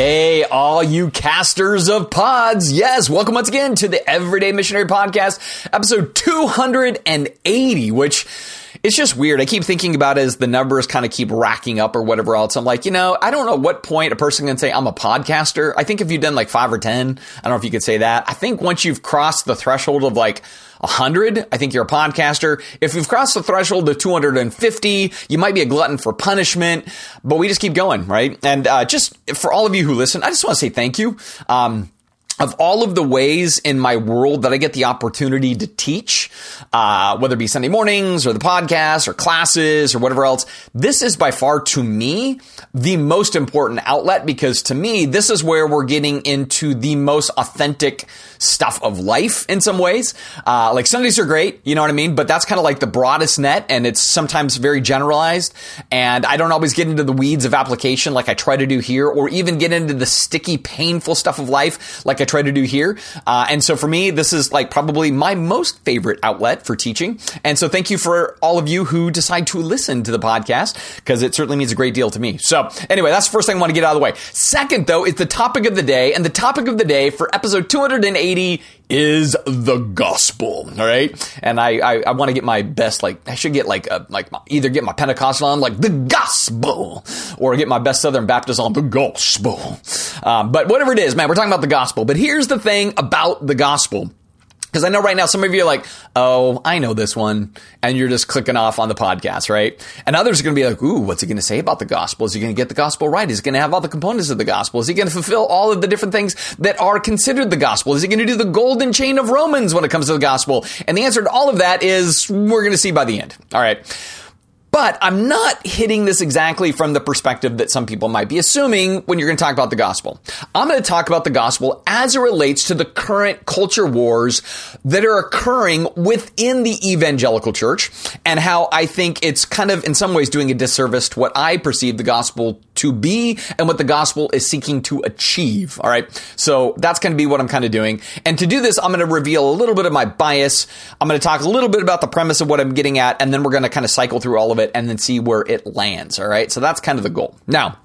Hey, all you casters of pods. Yes, welcome once again to the Everyday Missionary Podcast, episode 280, which it's just weird. I keep thinking about it as the numbers kind of keep racking up or whatever else. I'm like, you know, I don't know what point a person can say I'm a podcaster. I think if you've done like five or 10, I don't know if you could say that. I think once you've crossed the threshold of like a 100, I think you're a podcaster. If you've crossed the threshold of 250, you might be a glutton for punishment, but we just keep going, right? And uh, just for all of you who listen, I just want to say thank you. Um, of all of the ways in my world that I get the opportunity to teach, uh, whether it be Sunday mornings or the podcast or classes or whatever else, this is by far to me the most important outlet because to me, this is where we're getting into the most authentic stuff of life in some ways. Uh, like Sundays are great, you know what I mean? But that's kind of like the broadest net and it's sometimes very generalized. And I don't always get into the weeds of application like I try to do here or even get into the sticky, painful stuff of life like I try to do here. Uh, and so for me, this is like probably my most favorite outlet for teaching. And so thank you for all of you who decide to listen to the podcast because it certainly means a great deal to me. So anyway, that's the first thing I want to get out of the way. Second, though, is the topic of the day. And the topic of the day for episode 280 is the gospel. All right. And I, I, I want to get my best, like, I should get like, a, like my, either get my Pentecostal on, like the gospel, or get my best Southern Baptist on the gospel. Um, but whatever it is, man, we're talking about the gospel. But here's the thing about the gospel. Because I know right now some of you are like, oh, I know this one. And you're just clicking off on the podcast, right? And others are going to be like, ooh, what's he going to say about the gospel? Is he going to get the gospel right? Is he going to have all the components of the gospel? Is he going to fulfill all of the different things that are considered the gospel? Is he going to do the golden chain of Romans when it comes to the gospel? And the answer to all of that is we're going to see by the end. All right. But I'm not hitting this exactly from the perspective that some people might be assuming when you're going to talk about the gospel. I'm going to talk about the gospel as it relates to the current culture wars that are occurring within the evangelical church and how I think it's kind of in some ways doing a disservice to what I perceive the gospel to be and what the gospel is seeking to achieve. All right. So that's going to be what I'm kind of doing. And to do this, I'm going to reveal a little bit of my bias. I'm going to talk a little bit about the premise of what I'm getting at, and then we're going to kind of cycle through all of it and then see where it lands. All right. So that's kind of the goal. Now,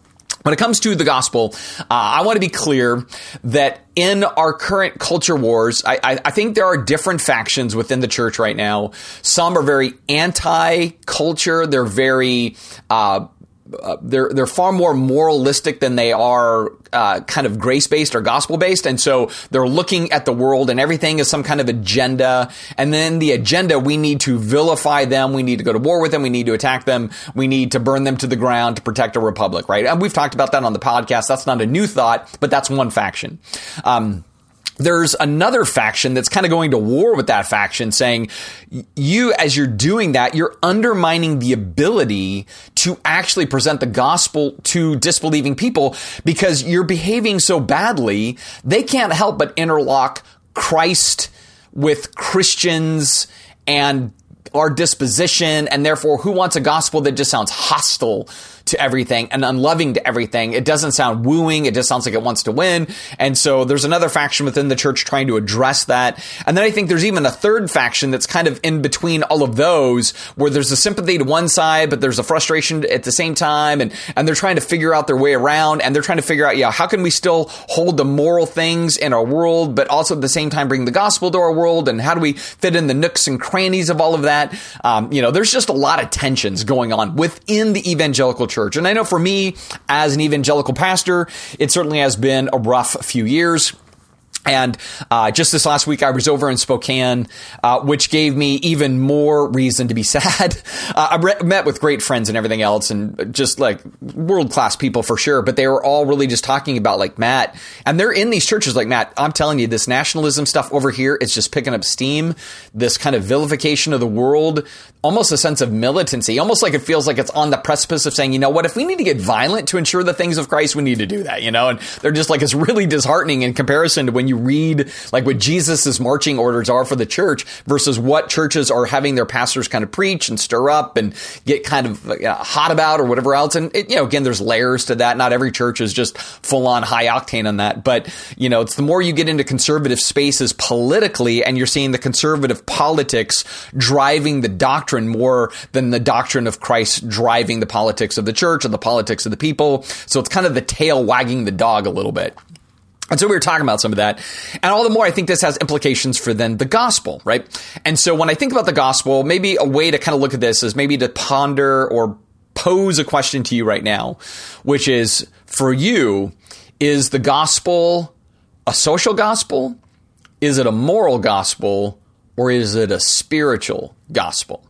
when it comes to the gospel, uh, I want to be clear that in our current culture wars, I, I, I, think there are different factions within the church right now. Some are very anti-culture. They're very uh, uh, they're they're far more moralistic than they are uh, kind of grace based or gospel based, and so they're looking at the world and everything as some kind of agenda. And then the agenda, we need to vilify them, we need to go to war with them, we need to attack them, we need to burn them to the ground to protect a republic, right? And we've talked about that on the podcast. That's not a new thought, but that's one faction. Um, there's another faction that's kind of going to war with that faction saying you as you're doing that you're undermining the ability to actually present the gospel to disbelieving people because you're behaving so badly they can't help but interlock Christ with Christians and our disposition and therefore who wants a gospel that just sounds hostile to everything and unloving to everything. It doesn't sound wooing. It just sounds like it wants to win. And so there's another faction within the church trying to address that. And then I think there's even a third faction that's kind of in between all of those where there's a sympathy to one side, but there's a frustration at the same time. And, and they're trying to figure out their way around and they're trying to figure out, yeah, how can we still hold the moral things in our world, but also at the same time bring the gospel to our world? And how do we fit in the nooks and crannies of all of that? Um, you know, there's just a lot of tensions going on within the evangelical church church. And I know for me, as an evangelical pastor, it certainly has been a rough few years. And uh, just this last week, I was over in Spokane, uh, which gave me even more reason to be sad. Uh, I re- met with great friends and everything else, and just like world class people for sure. But they were all really just talking about like Matt, and they're in these churches. Like Matt, I'm telling you, this nationalism stuff over here is just picking up steam. This kind of vilification of the world, almost a sense of militancy, almost like it feels like it's on the precipice of saying, you know what, if we need to get violent to ensure the things of Christ, we need to do that. You know, and they're just like it's really disheartening in comparison to when you read like what Jesus's marching orders are for the church versus what churches are having their pastors kind of preach and stir up and get kind of you know, hot about or whatever else. And it, you know, again, there's layers to that. Not every church is just full on high octane on that, but you know, it's the more you get into conservative spaces politically and you're seeing the conservative politics driving the doctrine doctrine more than the doctrine of Christ driving the politics of the church and the politics of the people. So it's kind of the tail wagging the dog a little bit. And so we were talking about some of that. And all the more I think this has implications for then the gospel, right? And so when I think about the gospel, maybe a way to kind of look at this is maybe to ponder or pose a question to you right now, which is for you, is the gospel a social gospel? Is it a moral gospel? Or is it a spiritual gospel?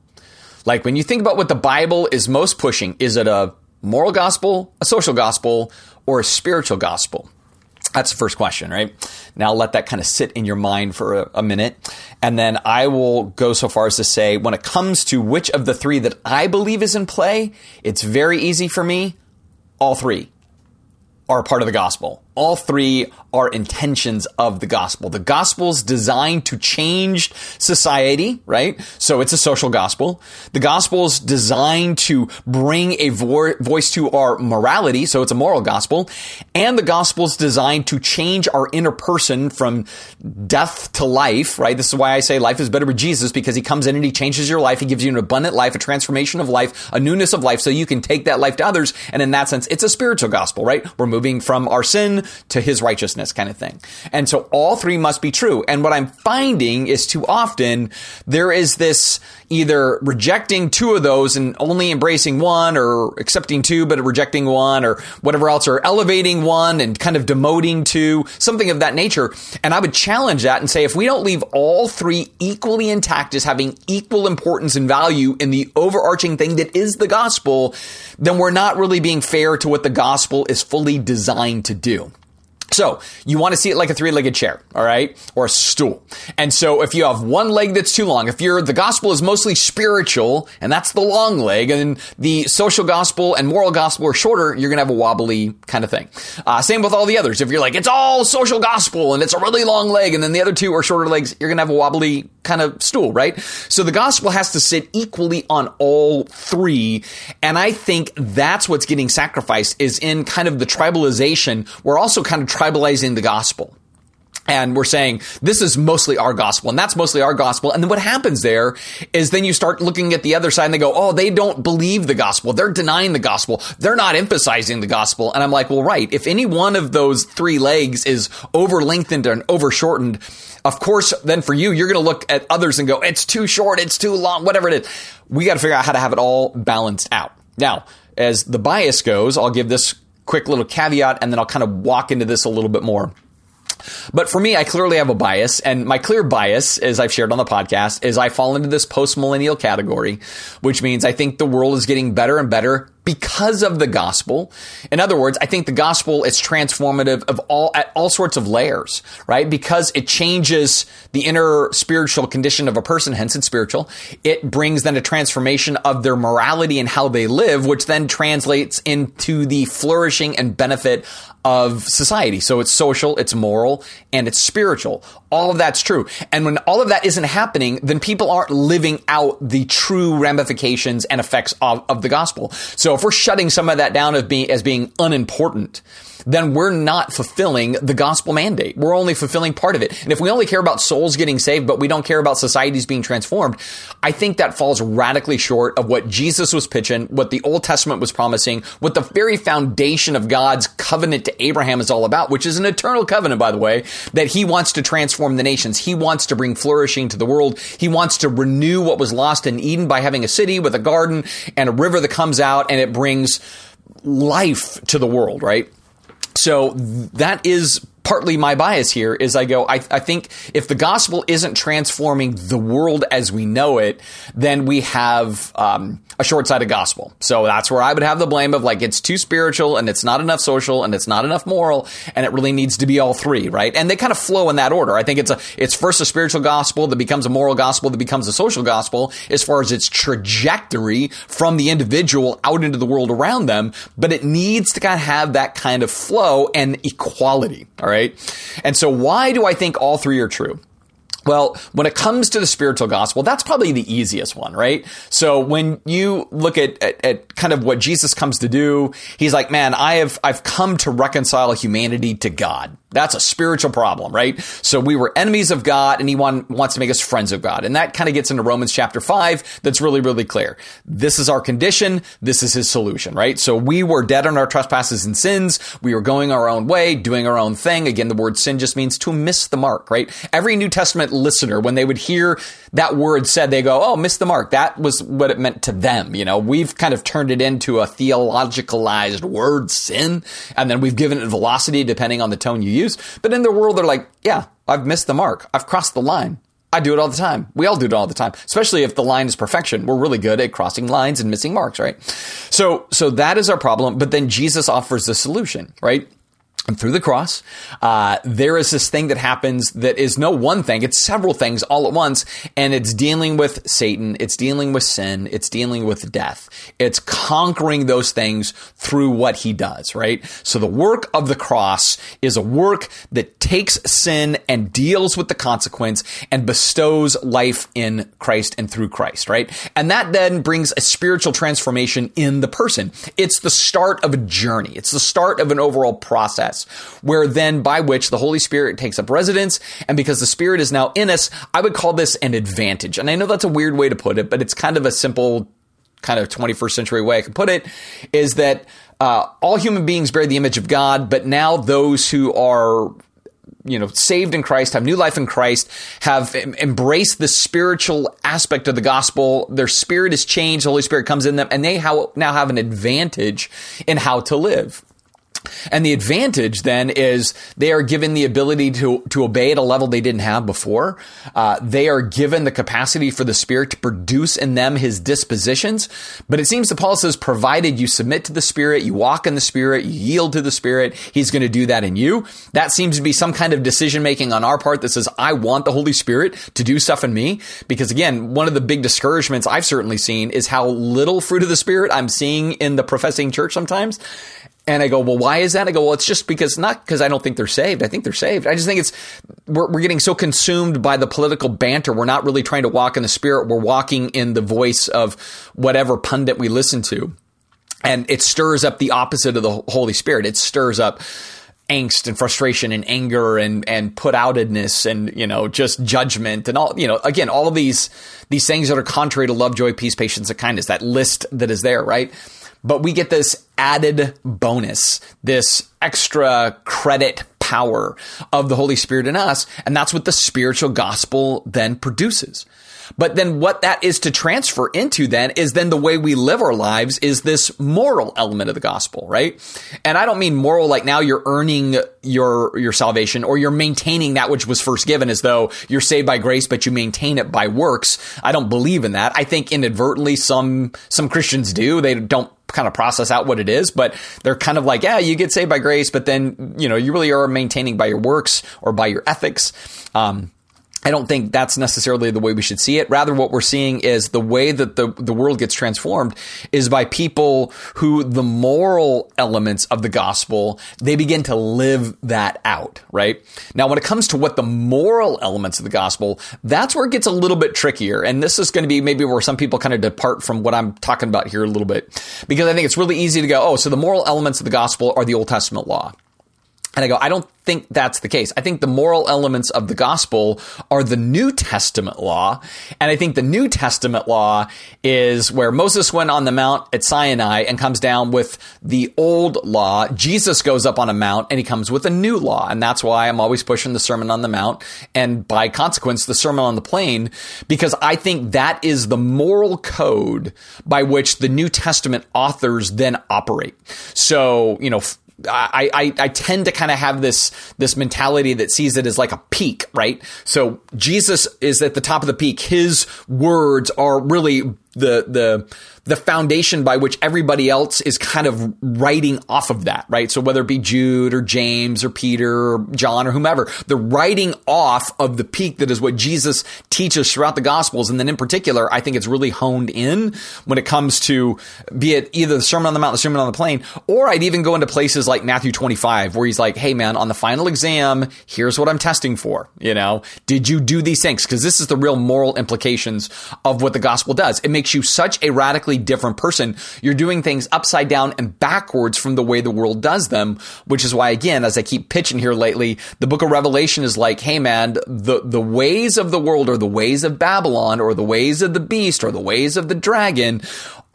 Like when you think about what the Bible is most pushing, is it a moral gospel, a social gospel, or a spiritual gospel? That's the first question, right? Now let that kind of sit in your mind for a, a, minute. And then I will go so far as to say, when it comes to which of the three that I believe is in play, it's very easy for me. All three are part of the gospel. All three are intentions of the gospel. The gospel's designed to change society, right? So it's a social gospel. The gospel's designed to bring a vo- voice to our morality. So it's a moral gospel. And the gospel's designed to change our inner person from death to life, right? This is why I say life is better with Jesus because he comes in and he changes your life. He gives you an abundant life, a transformation of life, a newness of life so you can take that life to others. And in that sense, it's a spiritual gospel, right? We're moving from our sin to his righteousness kind of thing. And so all three must be true. And what I'm finding is too often there is this either rejecting two of those and only embracing one or accepting two but rejecting one or whatever else or elevating one and kind of demoting two, something of that nature. And I would challenge that and say if we don't leave all three equally intact as having equal importance and value in the overarching thing that is the gospel, then we're not really being fair to what the gospel is fully designed to do. So you want to see it like a three-legged chair, all right, or a stool. And so if you have one leg that's too long, if you're the gospel is mostly spiritual and that's the long leg, and the social gospel and moral gospel are shorter, you're gonna have a wobbly kind of thing. Uh, same with all the others. If you're like it's all social gospel and it's a really long leg, and then the other two are shorter legs, you're gonna have a wobbly kind of stool, right? So the gospel has to sit equally on all three, and I think that's what's getting sacrificed is in kind of the tribalization. We're also kind of tribalizing the gospel. And we're saying this is mostly our gospel and that's mostly our gospel. And then what happens there is then you start looking at the other side and they go, Oh, they don't believe the gospel. They're denying the gospel. They're not emphasizing the gospel. And I'm like, well, right. If any one of those three legs is over lengthened and over shortened, of course, then for you, you're going to look at others and go, it's too short. It's too long, whatever it is. We got to figure out how to have it all balanced out. Now, as the bias goes, I'll give this quick little caveat and then I'll kind of walk into this a little bit more. But for me, I clearly have a bias, and my clear bias, as I've shared on the podcast, is I fall into this post millennial category, which means I think the world is getting better and better because of the gospel. In other words, I think the gospel is transformative of all at all sorts of layers, right? Because it changes the inner spiritual condition of a person, hence it's spiritual. It brings then a transformation of their morality and how they live, which then translates into the flourishing and benefit of society. So it's social, it's moral, and it's spiritual. All of that's true. And when all of that isn't happening, then people aren't living out the true ramifications and effects of, of the gospel. So if we're shutting some of that down as being, as being unimportant, then we're not fulfilling the gospel mandate. We're only fulfilling part of it. And if we only care about souls getting saved, but we don't care about societies being transformed, I think that falls radically short of what Jesus was pitching, what the Old Testament was promising, what the very foundation of God's covenant Abraham is all about, which is an eternal covenant, by the way, that he wants to transform the nations. He wants to bring flourishing to the world. He wants to renew what was lost in Eden by having a city with a garden and a river that comes out and it brings life to the world, right? So that is partly my bias here is I go, I, I think if the gospel isn't transforming the world as we know it, then we have um, a short sighted gospel. So that's where I would have the blame of like it's too spiritual and it's not enough social and it's not enough moral and it really needs to be all three, right? And they kind of flow in that order. I think it's a it's first a spiritual gospel that becomes a moral gospel that becomes a social gospel as far as its trajectory from the individual out into the world around them, but it needs to kind of have that kind of flow and equality, all right? Right? And so why do I think all three are true? Well, when it comes to the spiritual gospel, that's probably the easiest one, right? So when you look at, at, at, kind of what Jesus comes to do, he's like, man, I have, I've come to reconcile humanity to God. That's a spiritual problem, right? So we were enemies of God and he want, wants to make us friends of God. And that kind of gets into Romans chapter 5 that's really, really clear. This is our condition. This is his solution, right? So we were dead on our trespasses and sins. We were going our own way, doing our own thing. Again, the word sin just means to miss the mark, right? Every New Testament listener, when they would hear that word said, they go, oh, miss the mark. That was what it meant to them. You know, we've kind of turned it into a theologicalized word, sin, and then we've given it velocity depending on the tone you use. But in their world, they're like, yeah, I've missed the mark. I've crossed the line. I do it all the time. We all do it all the time, especially if the line is perfection. We're really good at crossing lines and missing marks, right? So, so that is our problem. But then Jesus offers the solution, right? And through the cross, uh, there is this thing that happens that is no one thing, it's several things all at once. And it's dealing with Satan, it's dealing with sin, it's dealing with death. It's conquering those things through what he does, right? So the work of the cross is a work that takes sin and deals with the consequence and bestows life in Christ and through Christ, right? And that then brings a spiritual transformation in the person. It's the start of a journey. It's the start of an overall process where then by which the Holy Spirit takes up residence. And because the Spirit is now in us, I would call this an advantage. And I know that's a weird way to put it, but it's kind of a simple, kind of 21st century way I can put it is that uh, all human beings bear the image of God, but now those who are you know, saved in Christ, have new life in Christ, have embraced the spiritual aspect of the gospel. Their spirit is changed. The Holy Spirit comes in them and they now have an advantage in how to live. And the advantage then is they are given the ability to, to obey at a level they didn't have before. Uh, they are given the capacity for the Spirit to produce in them His dispositions. But it seems that Paul says, provided you submit to the Spirit, you walk in the Spirit, you yield to the Spirit, He's going to do that in you. That seems to be some kind of decision making on our part that says, I want the Holy Spirit to do stuff in me. Because again, one of the big discouragements I've certainly seen is how little fruit of the Spirit I'm seeing in the professing church sometimes. And I go, well, why is that? I go, well, it's just because not because I don't think they're saved. I think they're saved. I just think it's we're, we're getting so consumed by the political banter. We're not really trying to walk in the spirit. We're walking in the voice of whatever pundit we listen to. And it stirs up the opposite of the Holy Spirit. It stirs up angst and frustration and anger and and put outedness and you know just judgment and all you know again all of these these things that are contrary to love joy peace patience and kindness that list that is there right but we get this added bonus, this extra credit power of the Holy Spirit in us. And that's what the spiritual gospel then produces. But then what that is to transfer into then is then the way we live our lives is this moral element of the gospel, right? And I don't mean moral like now you're earning your your salvation or you're maintaining that which was first given as though you're saved by grace but you maintain it by works. I don't believe in that. I think inadvertently some some Christians do. They don't kind of process out what it is, but they're kind of like, yeah, you get saved by grace, but then, you know, you really are maintaining by your works or by your ethics. Um, I don't think that's necessarily the way we should see it. Rather, what we're seeing is the way that the, the world gets transformed is by people who the moral elements of the gospel, they begin to live that out, right? Now, when it comes to what the moral elements of the gospel, that's where it gets a little bit trickier. And this is going to be maybe where some people kind of depart from what I'm talking about here a little bit. Because I think it's really easy to go, oh, so the moral elements of the gospel are the Old Testament law. And I go, I don't think that's the case. I think the moral elements of the gospel are the New Testament law. And I think the New Testament law is where Moses went on the mount at Sinai and comes down with the old law. Jesus goes up on a mount and he comes with a new law. And that's why I'm always pushing the Sermon on the Mount and by consequence, the Sermon on the Plain, because I think that is the moral code by which the New Testament authors then operate. So, you know, I, I, I tend to kind of have this this mentality that sees it as like a peak, right? So Jesus is at the top of the peak. His words are really the the the foundation by which everybody else is kind of writing off of that, right? So whether it be Jude or James or Peter or John or whomever, they're writing off of the peak that is what Jesus teaches throughout the Gospels. And then in particular, I think it's really honed in when it comes to be it either the Sermon on the Mount, the Sermon on the Plain, or I'd even go into places like Matthew 25, where he's like, hey man, on the final exam, here's what I'm testing for. You know, did you do these things? Because this is the real moral implications of what the gospel does. It makes makes you such a radically different person. You're doing things upside down and backwards from the way the world does them, which is why, again, as I keep pitching here lately, the book of Revelation is like, hey man, the, the ways of the world or the ways of Babylon or the ways of the beast or the ways of the dragon,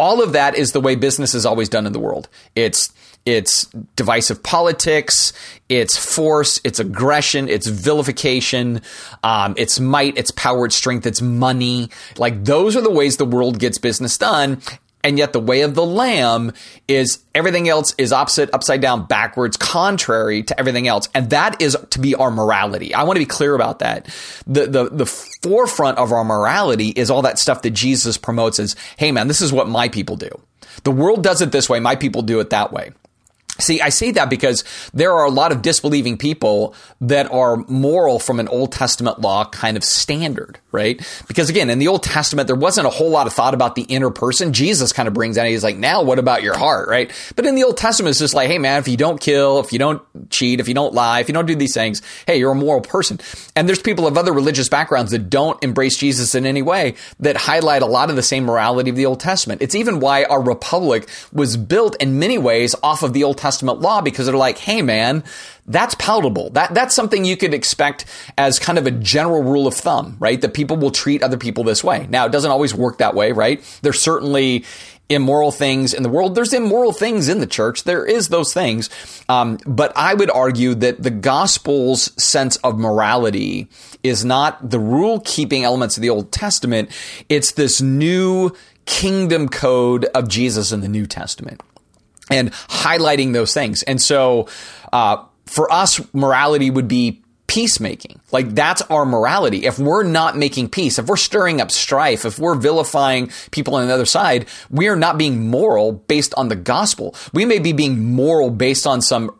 all of that is the way business is always done in the world. It's, it's divisive politics, it's force, it's aggression, it's vilification, um, it's might, it's power, it's strength, it's money. Like those are the ways the world gets business done. And yet the way of the lamb is everything else is opposite, upside down, backwards, contrary to everything else. And that is to be our morality. I want to be clear about that. The, the, the forefront of our morality is all that stuff that Jesus promotes as, hey man, this is what my people do. The world does it this way. My people do it that way. See, I say that because there are a lot of disbelieving people that are moral from an Old Testament law kind of standard, right? Because again, in the Old Testament, there wasn't a whole lot of thought about the inner person. Jesus kind of brings that. He's like, now what about your heart, right? But in the Old Testament, it's just like, hey man, if you don't kill, if you don't cheat, if you don't lie, if you don't do these things, hey, you're a moral person. And there's people of other religious backgrounds that don't embrace Jesus in any way that highlight a lot of the same morality of the Old Testament. It's even why our republic was built in many ways off of the Old Testament Law because they're like, hey man, that's palatable. That that's something you could expect as kind of a general rule of thumb, right? That people will treat other people this way. Now, it doesn't always work that way, right? There's certainly immoral things in the world. There's immoral things in the church. There is those things. Um, but I would argue that the gospel's sense of morality is not the rule keeping elements of the Old Testament. It's this new kingdom code of Jesus in the New Testament and highlighting those things. And so, uh, for us, morality would be peacemaking. Like that's our morality. If we're not making peace, if we're stirring up strife, if we're vilifying people on the other side, we are not being moral based on the gospel. We may be being moral based on some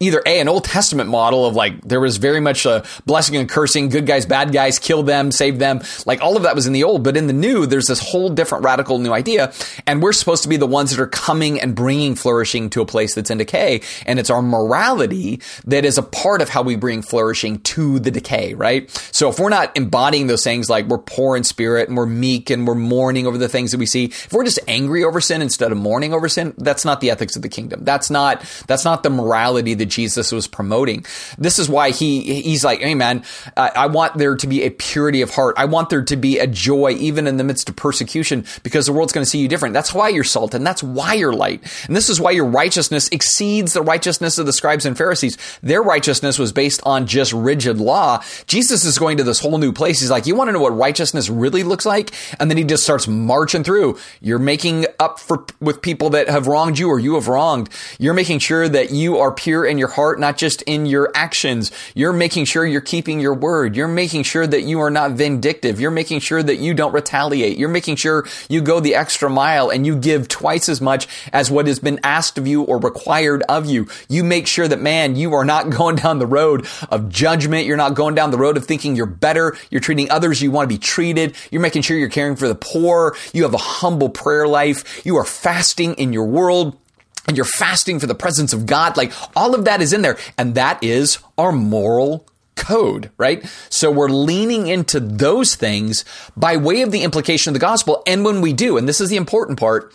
either a an Old Testament model of like there was very much a blessing and cursing, good guys, bad guys, kill them, save them. Like all of that was in the old, but in the new, there's this whole different radical new idea, and we're supposed to be the ones that are coming and bringing flourishing to a place that's in decay, and it's our morality that is a part of how we bring flourishing to the decay, right? So if we're not embodying those things like we're poor in spirit and we're meek and we're mourning over the things that we see, if we're just angry over sin instead of mourning over sin, that's not the ethics of the kingdom. That's not that's not the morality morality that Jesus was promoting. This is why he he's like, hey man, uh, I want there to be a purity of heart. I want there to be a joy even in the midst of persecution because the world's going to see you different. That's why you're salt and that's why you're light. And this is why your righteousness exceeds the righteousness of the scribes and Pharisees. Their righteousness was based on just rigid law. Jesus is going to this whole new place. He's like, you want to know what righteousness really looks like? And then he just starts marching through. You're making up for with people that have wronged you or you have wronged. You're making sure that you are are pure in your heart, not just in your actions. You're making sure you're keeping your word. You're making sure that you are not vindictive. You're making sure that you don't retaliate. You're making sure you go the extra mile and you give twice as much as what has been asked of you or required of you. You make sure that, man, you are not going down the road of judgment. You're not going down the road of thinking you're better. You're treating others you want to be treated. You're making sure you're caring for the poor. You have a humble prayer life. You are fasting in your world and you're fasting for the presence of God. Like all of that is in there. And that is our moral code, right? So we're leaning into those things by way of the implication of the gospel. And when we do, and this is the important part,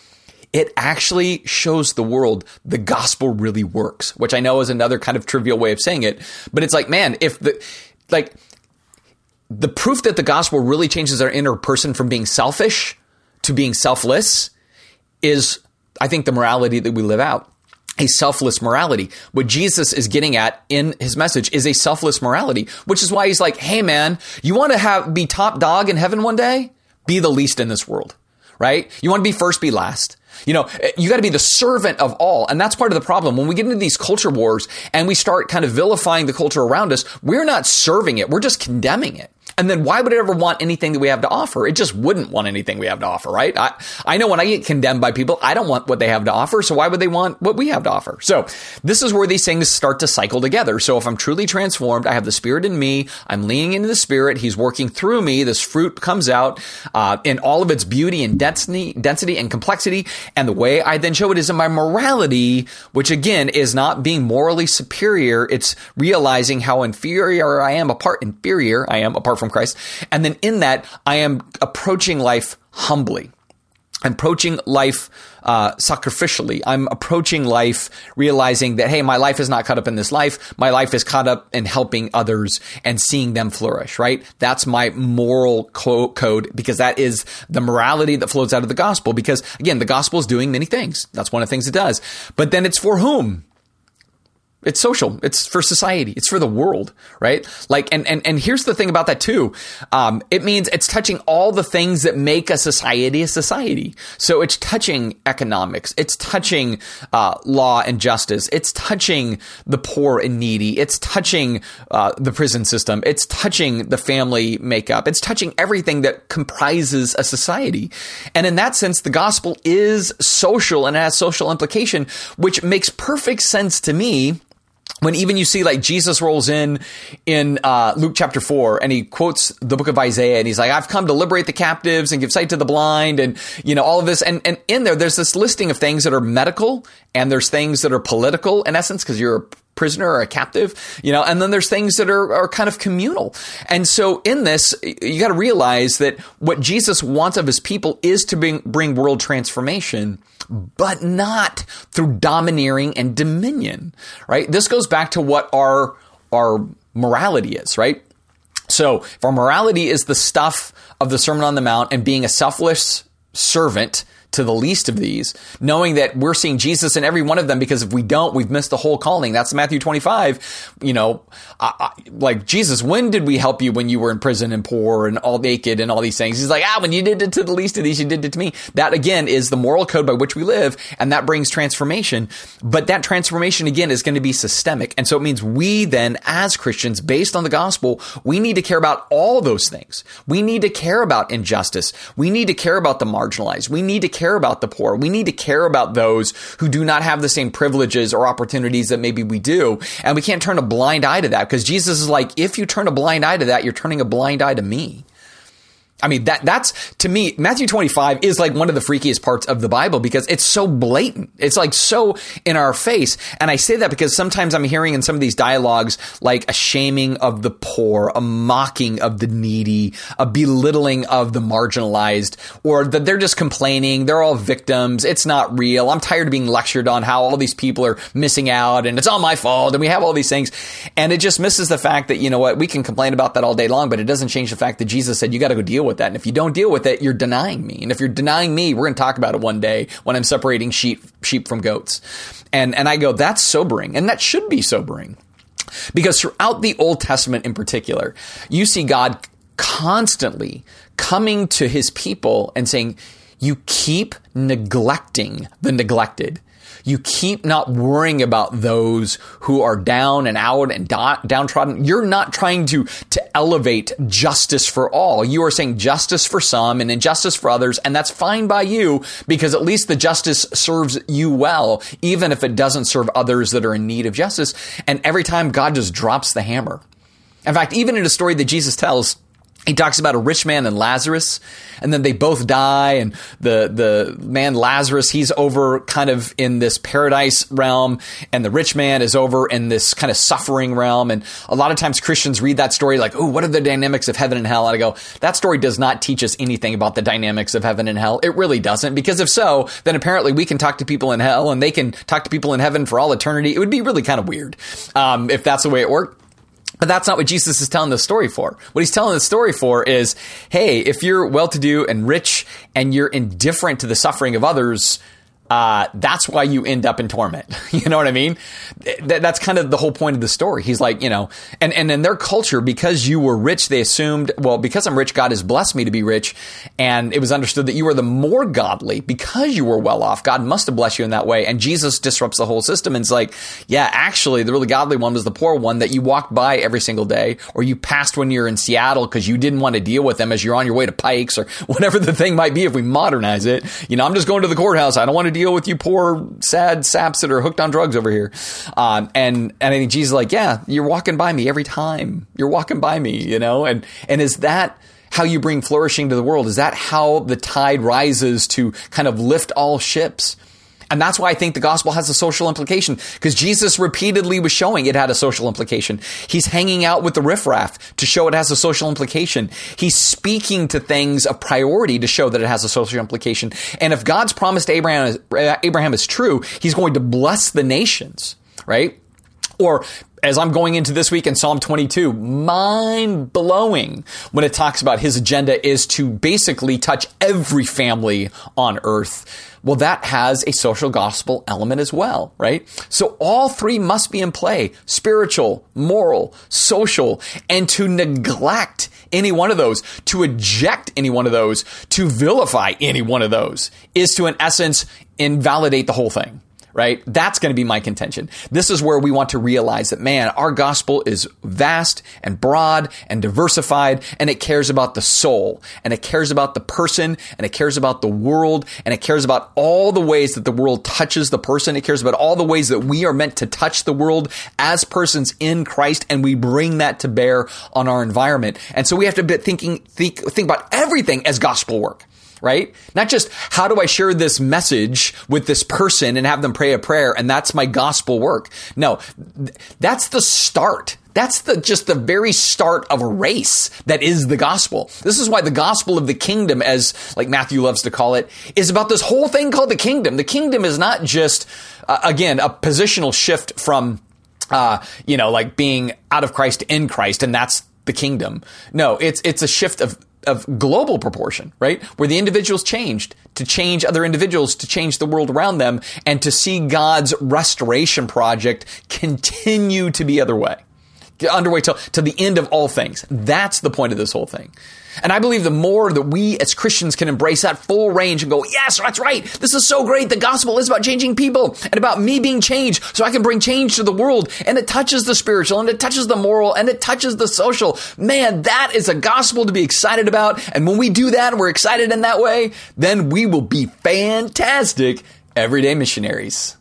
it actually shows the world the gospel really works, which I know is another kind of trivial way of saying it. But it's like, man, if the, like, the proof that the gospel really changes our inner person from being selfish to being selfless is I think, the morality that we live out. A selfless morality. What Jesus is getting at in his message is a selfless morality, which is why he's like, hey man, you want to have be top dog in heaven one day? Be the least in this world, right? You want to be first, be last. You know, eh, you got to be the servant of all. And that's part of the problem. When we get into these culture wars and we start kind of vilifying the culture around us, we're not serving it. We're just condemning it. And then why would it ever want anything that we have to offer? It just wouldn't want anything we have to offer, right? I, I know when I get condemned by people, I don't want what they have to offer. So why would they want what we have to offer? So this is where these things start to cycle together. So if I'm truly transformed, I have the spirit in me. I'm leaning into the spirit. He's working through me. This fruit comes out uh, in all of its beauty and density, density and complexity. And the way I then show it is in my morality, which again is not being morally superior. It's realizing how inferior I am apart, inferior I am apart from Christ. And then in that, I am approaching life humbly. I'm approaching life uh, sacrificially. I'm approaching life realizing that, hey, my life is not caught up in this life. My life is caught up in helping others and seeing them flourish, right? That's my moral co- code because that is the morality that flows out of the gospel. Because again, the gospel is doing many things. That's one of the things it does. But then it's for whom? It's social. It's for society. It's for the world, right? Like, and and and here's the thing about that too. Um, it means it's touching all the things that make a society a society. So it's touching economics. It's touching uh, law and justice. It's touching the poor and needy. It's touching uh, the prison system. It's touching the family makeup. It's touching everything that comprises a society. And in that sense, the gospel is social and has social implication, which makes perfect sense to me when even you see like Jesus rolls in in uh, Luke chapter four and he quotes the book of Isaiah and he's like, I've come to liberate the captives and give sight to the blind and you know all of this. And and in there there's this listing of things that are medical and there's things that are political in essence because you're prisoner or a captive, you know, and then there's things that are, are kind of communal. And so in this, you got to realize that what Jesus wants of his people is to bring, bring world transformation but not through domineering and dominion, right? This goes back to what our, our morality is, right? So if our morality is the stuff of the Sermon on the Mount and being a selfless servant, to the least of these, knowing that we're seeing Jesus in every one of them because if we don't, we've missed the whole calling. That's Matthew 25. You know, I, I, like Jesus, when did we help you when you were in prison and poor and all naked and all these things? He's like, ah, when you did it to the least of these, you did it to me. That again is the moral code by which we live and that brings transformation. But that transformation again is going to be systemic. And so it means we then as Christians, based on the gospel, we need to care about all those things. We need to care about injustice. We need to care about the marginalized. We need to care about the poor. We need to care about those who do not have the same privileges or opportunities that maybe we do. And we can't turn a blind eye to that because Jesus is like, if you turn a blind eye to that, you're turning a blind eye to me. I mean, that that's to me, Matthew 25 is like one of the freakiest parts of the Bible because it's so blatant. It's like so in our face. And I say that because sometimes I'm hearing in some of these dialogues like a shaming of the poor, a mocking of the needy, a belittling of the marginalized, or that they're just complaining. They're all victims. It's not real. I'm tired of being lectured on how all these people are missing out and it's all my fault. And we have all these things. And it just misses the fact that, you know what, we can complain about that all day long, but it doesn't change the fact that Jesus said, you got to go deal with with that. And if you don't deal with it, you're denying me. And if you're denying me, we're going to talk about it one day when I'm separating sheep sheep from goats. And and I go, that's sobering, and that should be sobering. Because throughout the Old Testament in particular, you see God constantly coming to his people and saying, You keep neglecting the neglected. You keep not worrying about those who are down and out and downtrodden. You're not trying to, to elevate justice for all. You are saying justice for some and injustice for others. And that's fine by you because at least the justice serves you well, even if it doesn't serve others that are in need of justice. And every time God just drops the hammer. In fact, even in a story that Jesus tells, he talks about a rich man and Lazarus, and then they both die. And the the man Lazarus, he's over kind of in this paradise realm, and the rich man is over in this kind of suffering realm. And a lot of times Christians read that story like, "Oh, what are the dynamics of heaven and hell?" And I go, "That story does not teach us anything about the dynamics of heaven and hell. It really doesn't, because if so, then apparently we can talk to people in hell and they can talk to people in heaven for all eternity. It would be really kind of weird um, if that's the way it worked." But that's not what Jesus is telling the story for. What he's telling the story for is, hey, if you're well to do and rich and you're indifferent to the suffering of others, uh, that's why you end up in torment. you know what I mean? Th- that's kind of the whole point of the story. He's like, you know, and, and in their culture, because you were rich, they assumed, well, because I'm rich, God has blessed me to be rich. And it was understood that you were the more godly because you were well off. God must have blessed you in that way. And Jesus disrupts the whole system and it's like, yeah, actually, the really godly one was the poor one that you walked by every single day or you passed when you're in Seattle because you didn't want to deal with them as you're on your way to Pikes or whatever the thing might be if we modernize it. You know, I'm just going to the courthouse. I don't want to deal deal with you poor, sad saps that are hooked on drugs over here. Um, and, and I think Jesus is like, yeah, you're walking by me every time. You're walking by me, you know? And, and is that, how you bring flourishing to the world? Is that how the tide rises to kind of lift all ships? And that's why I think the gospel has a social implication because Jesus repeatedly was showing it had a social implication. He's hanging out with the riffraff to show it has a social implication. He's speaking to things of priority to show that it has a social implication. And if God's promise to Abraham is, uh, Abraham is true, he's going to bless the nations, right? Or as I'm going into this week in Psalm 22, mind blowing when it talks about his agenda is to basically touch every family on earth. Well, that has a social gospel element as well, right? So all three must be in play spiritual, moral, social, and to neglect any one of those, to eject any one of those, to vilify any one of those is to, in essence, invalidate the whole thing right? That's going to be my contention. This is where we want to realize that, man, our gospel is vast and broad and diversified, and it cares about the soul, and it cares about the person, and it cares about the world, and it cares about all the ways that the world touches the person. It cares about all the ways that we are meant to touch the world as persons in Christ, and we bring that to bear on our environment. And so we have to be thinking, think, think about everything as gospel work right? Not just how do I share this message with this person and have them pray a prayer and that's my gospel work. No, that's the start. That's the just the very start of a race that is the gospel. This is why the gospel of the kingdom, as like Matthew loves to call it, is about this whole thing called the kingdom. The kingdom is not just uh, again a positional shift from uh, you know like being out of Christ in Christ, and that's the kingdom. No, it's it's a shift of of global proportion, right? Where the individuals changed to change other individuals, to change the world around them, and to see God's restoration project continue to be underway underway till to the end of all things. That's the point of this whole thing. And I believe the more that we as Christians can embrace that full range and go, yes, that's right. This is so great. The gospel is about changing people and about me being changed so I can bring change to the world. And it touches the spiritual and it touches the moral and it touches the social. Man, that is a gospel to be excited about. And when we do that and we're excited in that way, then we will be fantastic everyday missionaries.